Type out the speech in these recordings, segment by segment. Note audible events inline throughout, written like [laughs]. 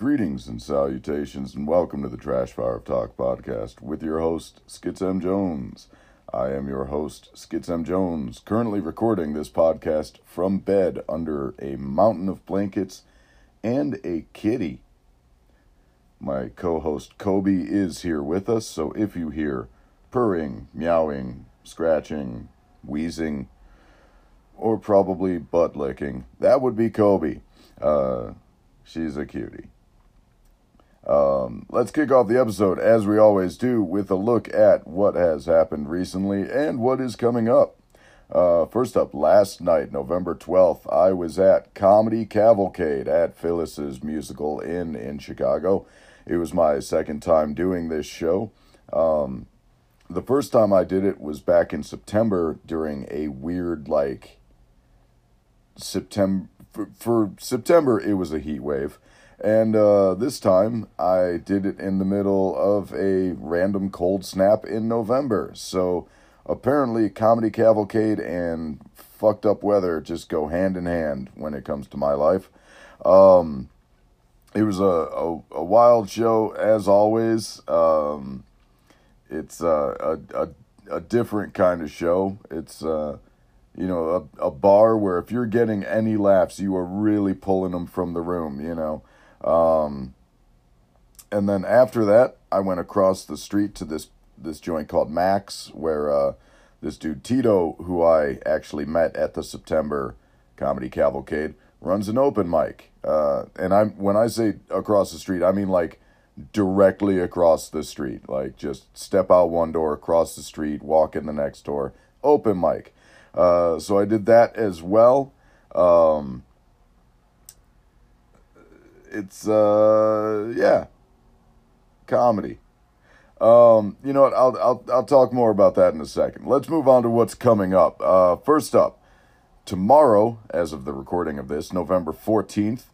Greetings and salutations, and welcome to the Trash Fire of Talk podcast with your host, Skitz M. Jones. I am your host, Skitz M. Jones, currently recording this podcast from bed under a mountain of blankets and a kitty. My co host Kobe is here with us, so if you hear purring, meowing, scratching, wheezing, or probably butt licking, that would be Kobe. Uh, she's a cutie. Um, let's kick off the episode, as we always do, with a look at what has happened recently and what is coming up. Uh, first up, last night, November 12th, I was at Comedy Cavalcade at Phyllis's Musical Inn in Chicago. It was my second time doing this show. Um, the first time I did it was back in September during a weird, like, September. For, for September, it was a heat wave. And uh, this time I did it in the middle of a random cold snap in November. So apparently, Comedy Cavalcade and fucked up weather just go hand in hand when it comes to my life. Um, it was a, a, a, wild show, as always. Um, it's uh, a, a, a different kind of show. It's. Uh, you know, a, a bar where if you're getting any laughs, you are really pulling them from the room, you know. Um, and then after that, I went across the street to this this joint called Max, where uh, this dude Tito, who I actually met at the September Comedy Cavalcade, runs an open mic. Uh, and I'm when I say across the street, I mean like directly across the street. Like just step out one door, across the street, walk in the next door, open mic. Uh, so I did that as well. Um, it's uh yeah. Comedy. Um you know what? I'll, I'll i'll talk more about that in a second. Let's move on to what's coming up. Uh first up tomorrow as of the recording of this november 14th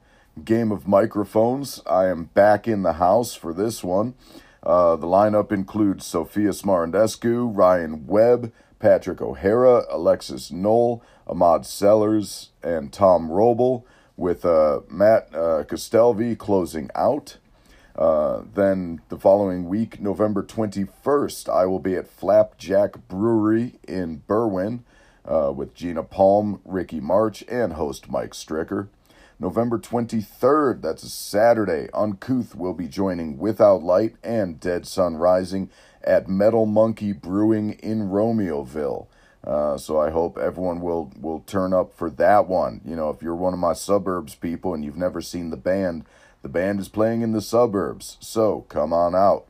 game of microphones. I am back in the house for this one. Uh, the lineup includes Sophia Smarandescu, Ryan Webb, Patrick O'Hara, Alexis Knoll, Ahmad Sellers, and Tom Roble with uh, Matt uh, Castelvi closing out. Uh, then the following week, November 21st, I will be at Flapjack Brewery in Berwyn uh, with Gina Palm, Ricky March, and host Mike Stricker. November 23rd, that's a Saturday, Uncouth will be joining Without Light and Dead Sun Rising at Metal Monkey Brewing in Romeoville. Uh, so I hope everyone will will turn up for that one. You know, if you're one of my suburbs people and you've never seen the band, the band is playing in the suburbs. So come on out.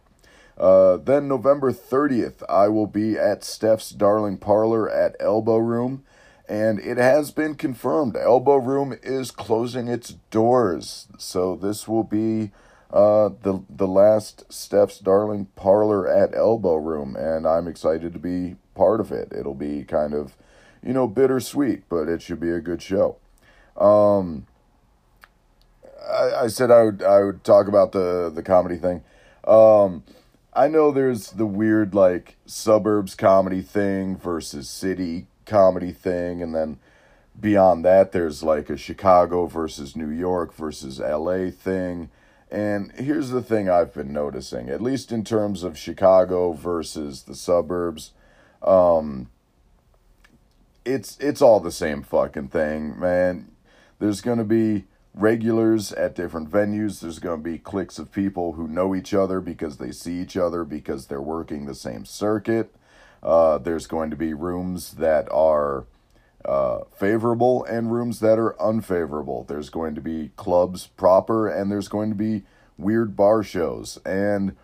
Uh, then November 30th, I will be at Steph's Darling Parlor at Elbow Room, and it has been confirmed. Elbow Room is closing its doors, so this will be uh, the the last Steph's Darling Parlor at Elbow Room, and I'm excited to be part of it. It'll be kind of, you know, bittersweet, but it should be a good show. Um, I, I said I would I would talk about the the comedy thing. Um, I know there's the weird like suburbs comedy thing versus city comedy thing, and then beyond that, there's like a Chicago versus New York versus LA thing. And here's the thing I've been noticing, at least in terms of Chicago versus the suburbs. Um, it's it's all the same fucking thing, man. There's gonna be regulars at different venues. There's gonna be cliques of people who know each other because they see each other because they're working the same circuit. Uh, there's going to be rooms that are uh, favorable and rooms that are unfavorable. There's going to be clubs proper and there's going to be weird bar shows. And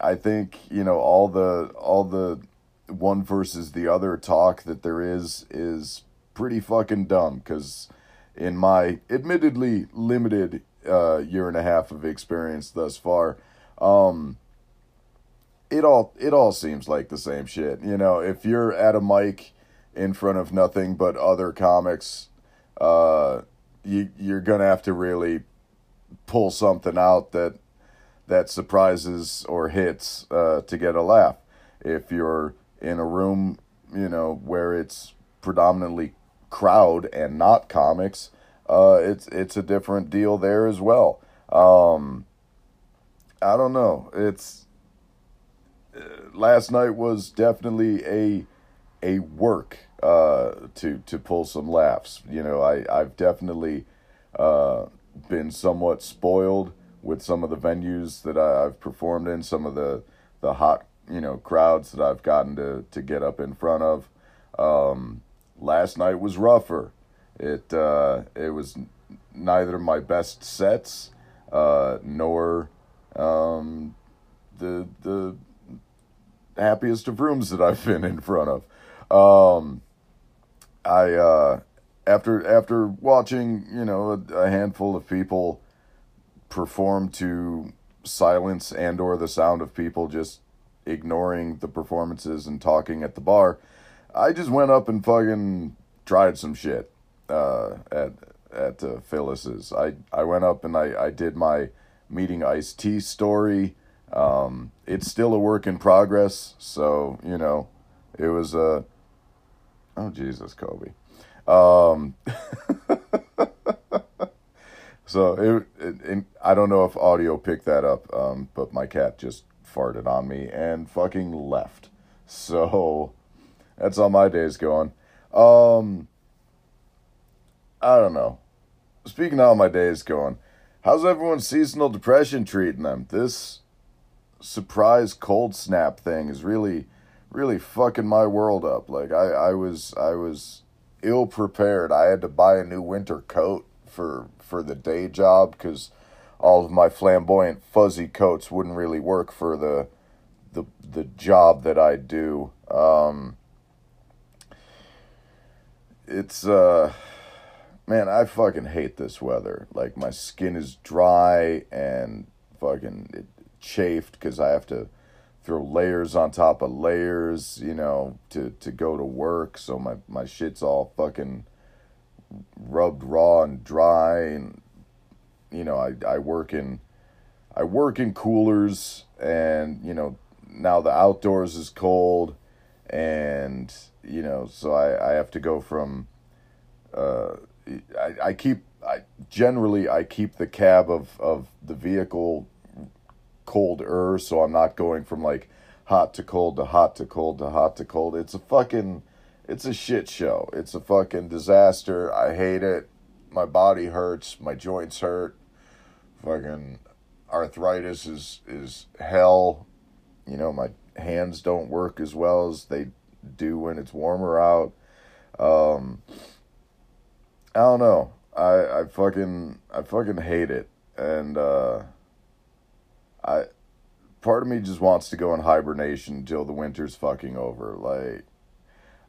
I think you know all the all the one versus the other talk that there is is pretty fucking dumb because in my admittedly limited uh, year and a half of experience thus far um, it all it all seems like the same shit. You know if you're at a mic in front of nothing but other comics uh, you you're gonna have to really pull something out that that surprises or hits uh, to get a laugh. If you're in a room, you know, where it's predominantly crowd and not comics, uh, it's it's a different deal there as well. Um, I don't know. It's uh, last night was definitely a a work uh, to to pull some laughs. You know, I I've definitely uh, been somewhat spoiled with some of the venues that I, I've performed in, some of the the hot you know crowds that I've gotten to to get up in front of. Um, last night was rougher. It uh, it was neither my best sets uh, nor um, the the happiest of rooms that I've been in front of. Um, I uh, after after watching you know a, a handful of people perform to silence and or the sound of people just ignoring the performances and talking at the bar, I just went up and fucking tried some shit uh, at at uh, Phyllis's. I I went up and I I did my meeting Ice-T story. Um, it's still a work in progress, so you know, it was a. Oh Jesus, Kobe. Um, [laughs] so it, it, it, I don't know if audio picked that up, um, but my cat just farted on me and fucking left. So that's how my day's going. Um, I don't know. Speaking of how my day's going, how's everyone's seasonal depression treating them? This surprise cold snap thing is really, really fucking my world up. Like I, I was, I was ill prepared. I had to buy a new winter coat for for the day job because all of my flamboyant fuzzy coats wouldn't really work for the the the job that I do. Um, it's uh man, I fucking hate this weather. Like my skin is dry and fucking it chafed because I have to throw layers on top of layers, you know, to to go to work. So my my shit's all fucking rubbed raw and dry and you know, I I work in I work in coolers and, you know, now the outdoors is cold and you know, so I I have to go from uh I, I keep I generally I keep the cab of of the vehicle cold colder so I'm not going from like hot to cold to hot to cold to hot to cold. It's a fucking it's a shit show. It's a fucking disaster. I hate it. My body hurts, my joints hurt. Fucking arthritis is is hell. You know, my hands don't work as well as they do when it's warmer out. Um I don't know. I I fucking I fucking hate it, and uh, I part of me just wants to go in hibernation until the winter's fucking over. Like,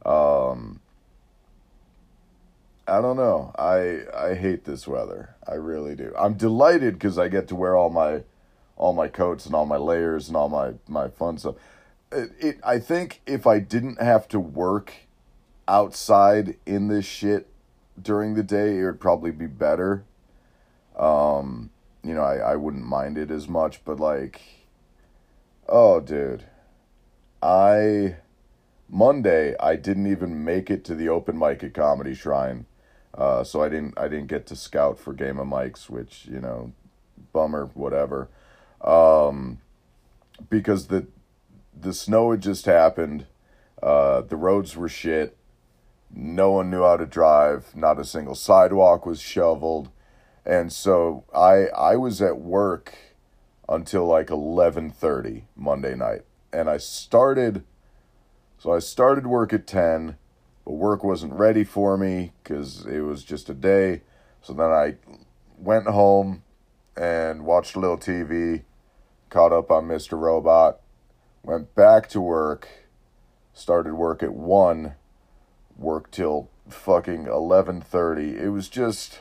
um, I don't know. I I hate this weather. I really do. I'm delighted because I get to wear all my all my coats and all my layers and all my my fun stuff. It, it I think if I didn't have to work outside in this shit during the day, it would probably be better. Um, you know, I, I wouldn't mind it as much, but like, oh, dude, I, Monday, I didn't even make it to the open mic at Comedy Shrine. Uh, so I didn't, I didn't get to scout for Game of Mics, which, you know, bummer, whatever. Um, because the, the snow had just happened. Uh, the roads were shit no one knew how to drive. Not a single sidewalk was shoveled. And so I I was at work until like 11:30 Monday night. And I started so I started work at 10, but work wasn't ready for me cuz it was just a day. So then I went home and watched a little TV, caught up on Mr. Robot, went back to work, started work at 1 worked till fucking 11:30. It was just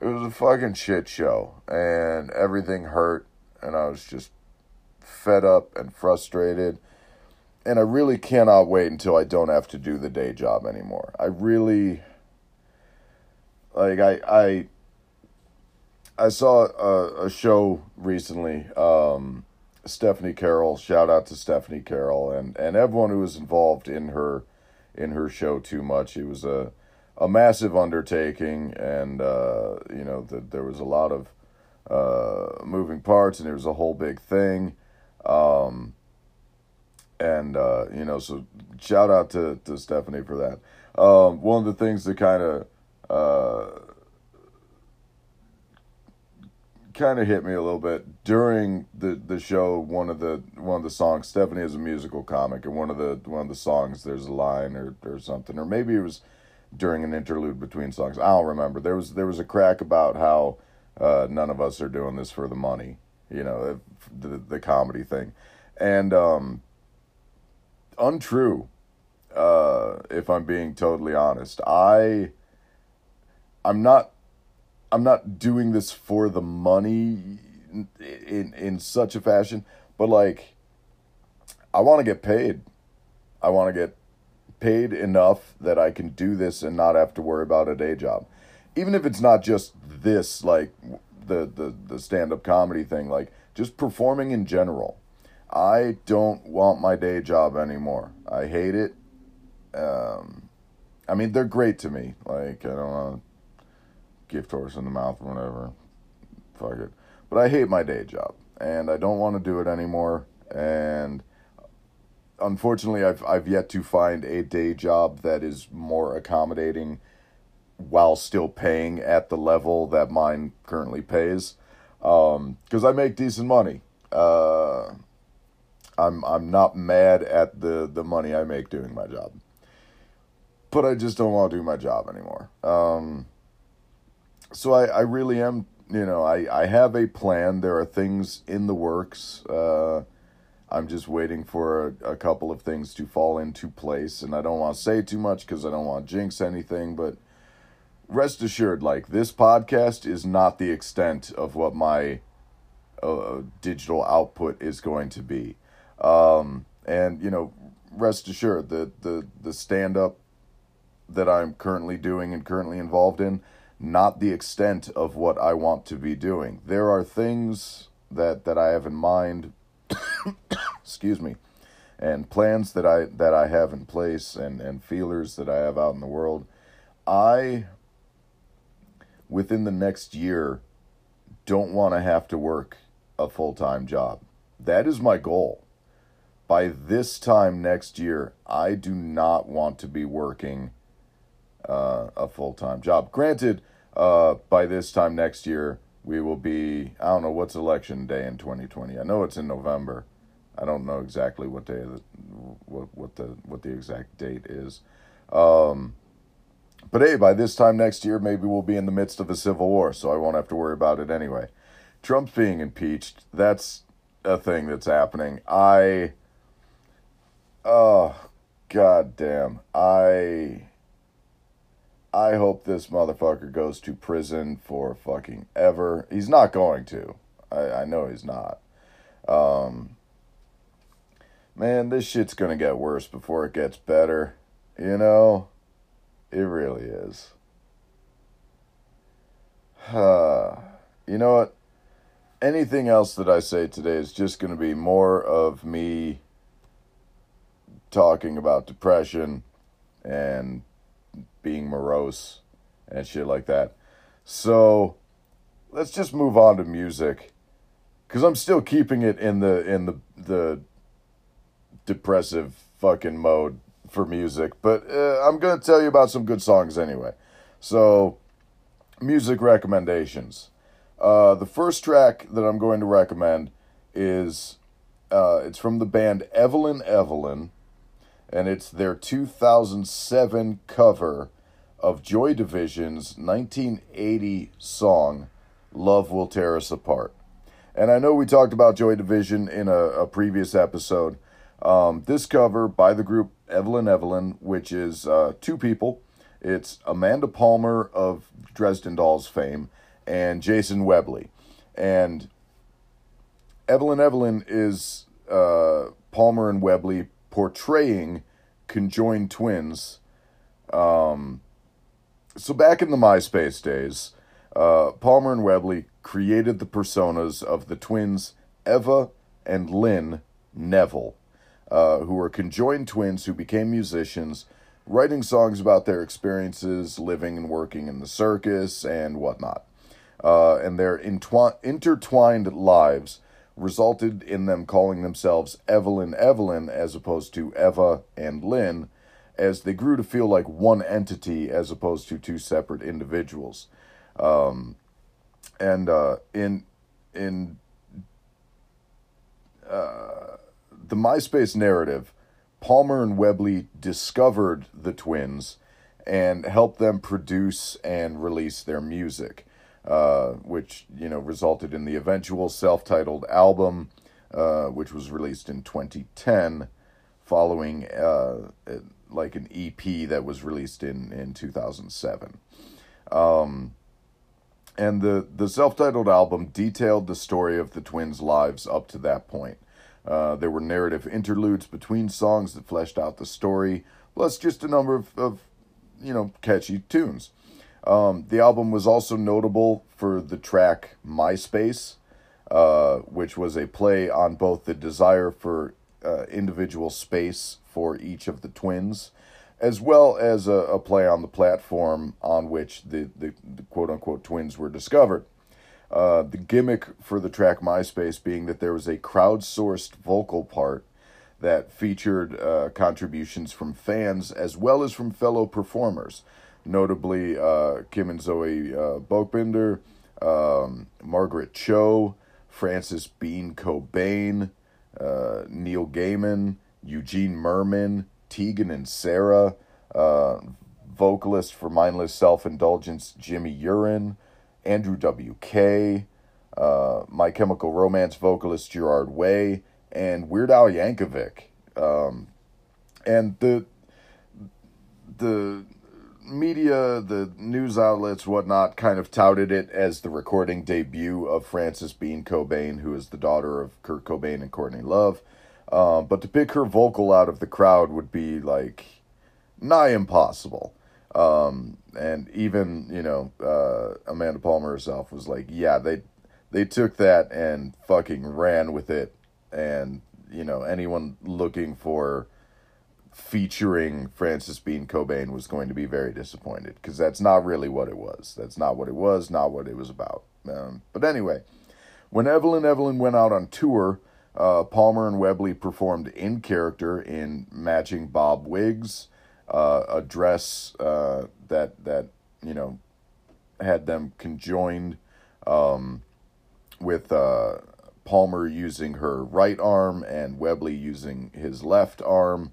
it was a fucking shit show and everything hurt and I was just fed up and frustrated. And I really cannot wait until I don't have to do the day job anymore. I really like I I I saw a, a show recently um Stephanie Carroll, shout out to Stephanie Carroll and, and everyone who was involved in her in her show too much. It was a a massive undertaking, and uh, you know that there was a lot of uh, moving parts, and it was a whole big thing. Um, and uh, you know, so shout out to to Stephanie for that. Um, one of the things that kind of uh, kind of hit me a little bit during the the show. One of the one of the songs. Stephanie is a musical comic, and one of the one of the songs there's a line or or something, or maybe it was during an interlude between songs. I don't remember. There was there was a crack about how uh, none of us are doing this for the money. You know, the the comedy thing, and um, untrue. Uh, if I'm being totally honest, I I'm not I'm not doing this for the money in in, such a fashion, but like I want to get paid. I want to get paid enough that I can do this and not have to worry about a day job. Even if it's not just this like the the the stand-up comedy thing, like just performing in general. I don't want my day job anymore. I hate it. Um, I mean, they're great to me. Like, I don't want to gift horse in the mouth or whatever. Fuck it. But I hate my day job, and I don't want to do it anymore. And unfortunately, I've I've yet to find a day job that is more accommodating while still paying at the level that mine currently pays. Because um, I make decent money. Uh, I'm I'm not mad at the the money I make doing my job, but I just don't want to do my job anymore. Um, so I I really am you know I I have a plan. There are things in the works. Uh, I'm just waiting for a, a couple of things to fall into place, and I don't want to say too much because I don't want to jinx anything, but rest assured, like this podcast is not the extent of what my uh, digital output is going to be. Um, and you know, rest assured that the the stand up that I'm currently doing and currently involved in, not the extent of what I want to be doing. There are things that that I have in mind. [coughs] excuse me, and plans that I that I have in place and and feelers that I have out in the world. I within the next year don't want to have to work a full-time job. That is my goal by this time next year, I do not want to be working uh, a full time job. Granted, uh, by this time next year, we will be, I don't know what's election day in 2020. I know it's in November. I don't know exactly what day the, what what the what the exact date is. Um, but hey, by this time next year, maybe we'll be in the midst of a civil war, so I won't have to worry about it anyway. Trump's being impeached. That's a thing that's happening. I Oh, god damn. I I hope this motherfucker goes to prison for fucking ever. He's not going to. I, I know he's not. Um Man, this shit's gonna get worse before it gets better. You know? It really is. Uh, [sighs] you know what? Anything else that I say today is just gonna be more of me talking about depression and being morose and shit like that. So let's just move on to music cuz I'm still keeping it in the in the the depressive fucking mode for music, but uh, I'm to tell you about some good songs anyway. So music recommendations. Uh, the first track that I'm going to recommend is uh, it's from the band Evelyn Evelyn and it's their 2007 cover of Joy Division's 1980 song, Love Will Tear Us Apart. And I know we talked about Joy Division in a, a previous episode. Um, this cover by the group Evelyn Evelyn, which is uh, two people. It's Amanda Palmer of Dresden Dolls fame and Jason Webley. And Evelyn Evelyn is uh, Palmer and Webley portraying conjoined twins. Um, so back in the MySpace days, uh, Palmer and Webley created the personas of the twins Eva and Lynn Neville, uh, who were conjoined twins who became musicians, writing songs about their experiences living and working in the circus and whatnot. uh, and their intwi- intertwined lives resulted in them calling themselves Evelyn Evelyn as opposed to Eva and Lynn, as they grew to feel like one entity as opposed to two separate individuals. Um, and uh, in in uh, the MySpace narrative, Palmer and Webley discovered the twins and helped them produce and release their music, uh, which you know resulted in the eventual self-titled album, uh, which was released in 2010, following uh, like an EP that was released in in 2007. Um, and the the self-titled album detailed the story of the twins' lives up to that point. Uh, there were narrative interludes between songs that fleshed out the story, plus just a number of, of you know, catchy tunes. Um, the album was also notable for the track MySpace, uh, which was a play on both the desire for uh, individual space for each of the twins, as well as a, a play on the platform on which the, the, the quote unquote twins were discovered. Uh, the gimmick for the track MySpace being that there was a crowdsourced vocal part that featured uh, contributions from fans as well as from fellow performers, notably uh, Kim and Zoe uh, Boekbinder, um, Margaret Cho, Frances Bean Cobain, uh, Neil Gaiman, Eugene Mirman, Tegan and Sara, uh, vocalist for Mindless Self Indulgence Jimmy Urine, Andrew W.K., uh, My Chemical Romance vocalist Gerard Way, and Weird Al Yankovic. Um, and the the media, the news outlets, whatnot, kind of touted it as the recording debut of Frances Bean Cobain, who is the daughter of Kurt Cobain and Courtney Love. Uh, but to pick her vocal out of the crowd would be like nigh impossible. Um, and even you know uh, Amanda Palmer herself was like, yeah, they they took that and fucking ran with it, and you know anyone looking for featuring Frances Bean Cobain was going to be very disappointed because that's not really what it was. That's not what it was. Not what it was about. Um, but anyway, when Evelyn Evelyn went out on tour. Uh, Palmer and Webley performed in character in matching bob wigs, uh, a dress uh, that that you know had them conjoined um, with uh, Palmer using her right arm and Webley using his left arm,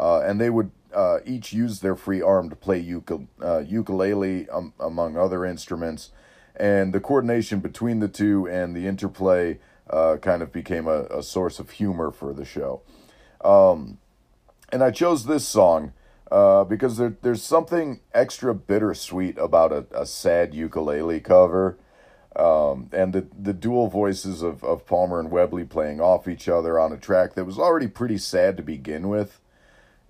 uh, and they would uh, each use their free arm to play ukule- uh, ukulele um, among other instruments, and the coordination between the two and the interplay uh, kind of became a, a source of humor for the show. Um, and I chose this song uh, because there, there's something extra bittersweet about a, a sad ukulele cover. Um, and the, the dual voices of, of Palmer and Webley playing off each other on a track that was already pretty sad to begin with.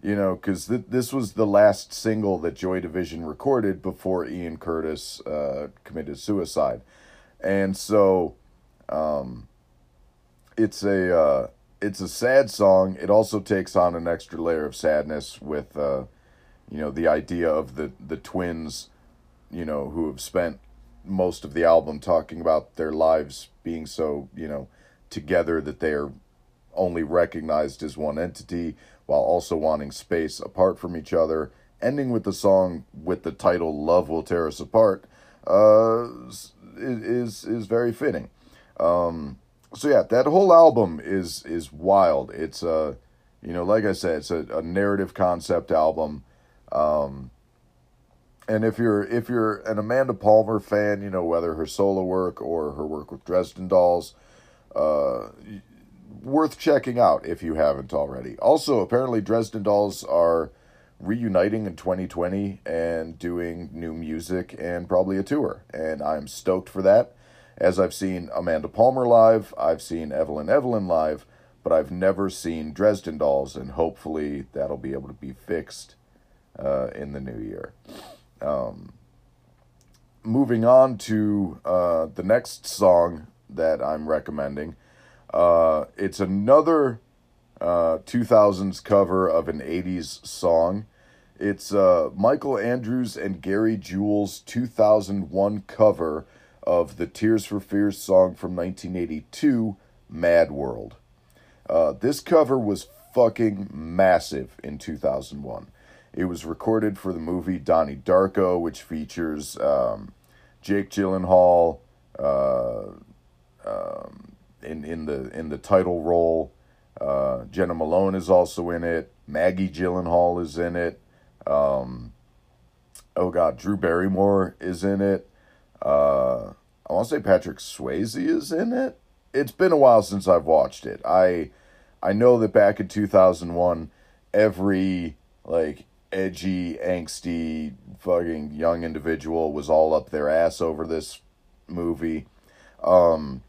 You know, because th- this was the last single that Joy Division recorded before Ian Curtis uh, committed suicide. And so um, it's a uh, it's a sad song. It also takes on an extra layer of sadness with, uh, you know, the idea of the the twins, you know, who have spent most of the album talking about their lives being so, you know, together that they are only recognized as one entity while also wanting space apart from each other. Ending with the song with the title "Love Will Tear Us Apart" uh, is is very fitting. Um, so yeah, that whole album is is wild. It's a, you know, like I said, it's a, a narrative concept album. Um, and if you're if you're an Amanda Palmer fan, you know whether her solo work or her work with Dresden Dolls, uh, worth checking out if you haven't already. Also, apparently Dresden Dolls are reuniting in 2020 and doing new music and probably a tour, and I'm stoked for that as I've seen Amanda Palmer live, I've seen Evelyn Evelyn live, but I've never seen Dresden Dolls, and hopefully that'll be able to be fixed uh, in the new year. Um, moving on to uh, the next song that I'm recommending. Uh, it's another uh, 2000s uh, cover of an 80s song. It's uh, Michael Andrews and Gary Jules' 2001 cover of the Tears for Fears song from 1982, Mad World. Uh, this cover was fucking massive in 2001. It was recorded for the movie Donnie Darko, which features um, Jake Gyllenhaal uh, um, in in the in the title role. Uh, Jena Malone is also in it. Maggie Gyllenhaal is in it. Um, oh God, Drew Barrymore is in it. Uh, I want to say Patrick Swayze is in it. It's been a while since I've watched it. I I know that back in 2001, every like edgy, angsty, fucking young individual was all up their ass over this movie. Um,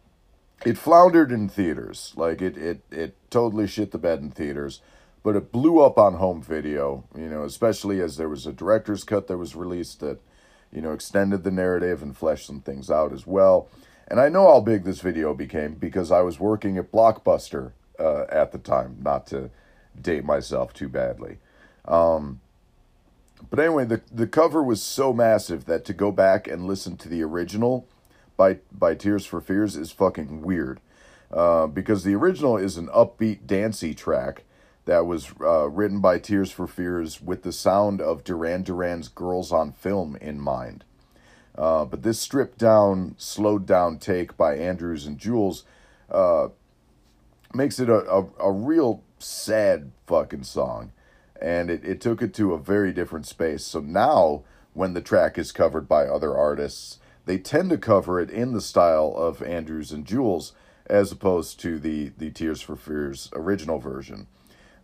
it floundered in theaters. Like it, it, it totally shit the bed in theaters, but it blew up on home video. You know, especially as there was a director's cut that was released that, you know, extended the narrative and fleshed some things out as well. And I know how big this video became because I was working at Blockbuster uh, at the time, not to date myself too badly. Um, but anyway, the the cover was so massive that to go back and listen to the original by by Tears for Fears is fucking weird. Uh, because the original is an upbeat, dancey track that was uh, written by Tears for Fears with the sound of Duran Duran's Girls on Film in mind. Uh, but this stripped down, slowed down take by Andrews and Jules uh, makes it a, a, a real sad fucking song. And it, it took it to a very different space. So now, when the track is covered by other artists, they tend to cover it in the style of Andrews and Jules as opposed to the, the Tears for Fears original version.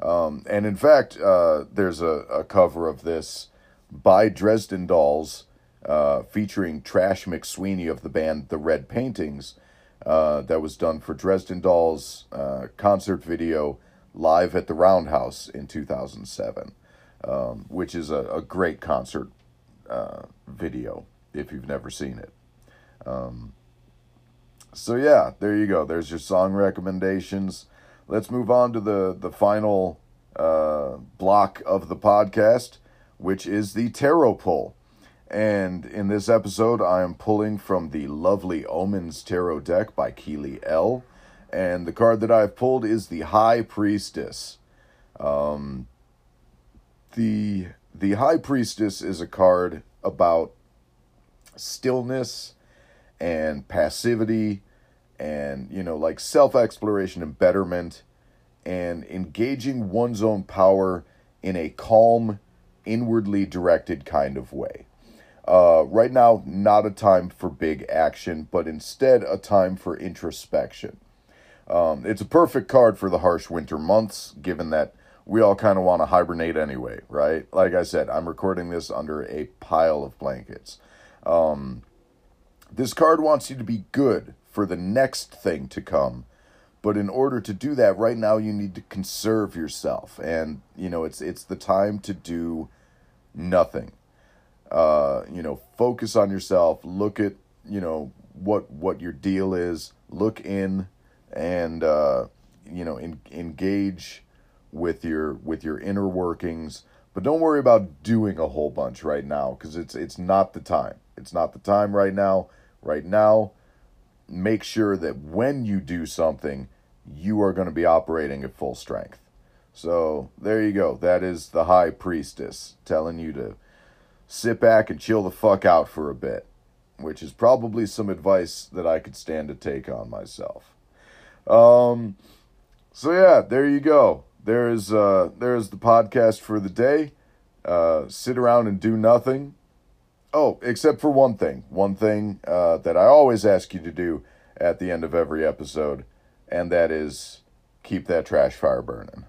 Um, and in fact, uh, there's a, a cover of this by Dresden Dolls uh, featuring Trash McSweeney of the band The Red Paintings uh, that was done for Dresden Dolls uh, concert video live at the Roundhouse in 2007, um, which is a, a great concert uh, video if you've never seen it. Um, so yeah, there you go. There's your song recommendations. Let's move on to the the final uh, block of the podcast, which is the tarot pull. And in this episode, I am pulling from the Lovely Omens Tarot deck by Keely L. And the card that I've pulled is the High Priestess. Um, the the High Priestess is a card about stillness and passivity and you know like self-exploration and betterment and engaging one's own power in a calm inwardly directed kind of way uh, right now, not a time for big action, but instead a time for introspection. Um, it's a perfect card for the harsh winter months, given that we all kind of want to hibernate anyway, right? Like I said, I'm recording this under a pile of blankets. Um, this card wants you to be good for the next thing to come. But in order to do that, right now you need to conserve yourself. And, you know, it's it's the time to do nothing uh, you know, focus on yourself. Look at you know what what your deal is. Look in and uh, you know in, engage with your with your inner workings. But don't worry about doing a whole bunch right now because it's it's not the time. It's not the time right now. Right now, make sure that when you do something, you are going to be operating at full strength. So there you go. That is the high priestess telling you to sit back and chill the fuck out for a bit, which is probably some advice that I could stand to take on myself. Um, so yeah, there you go. There's uh, there's the podcast for the day. Uh, sit around and do nothing. Oh, except for one thing. One thing uh, that I always ask you to do at the end of every episode, and that is keep that trash fire burning.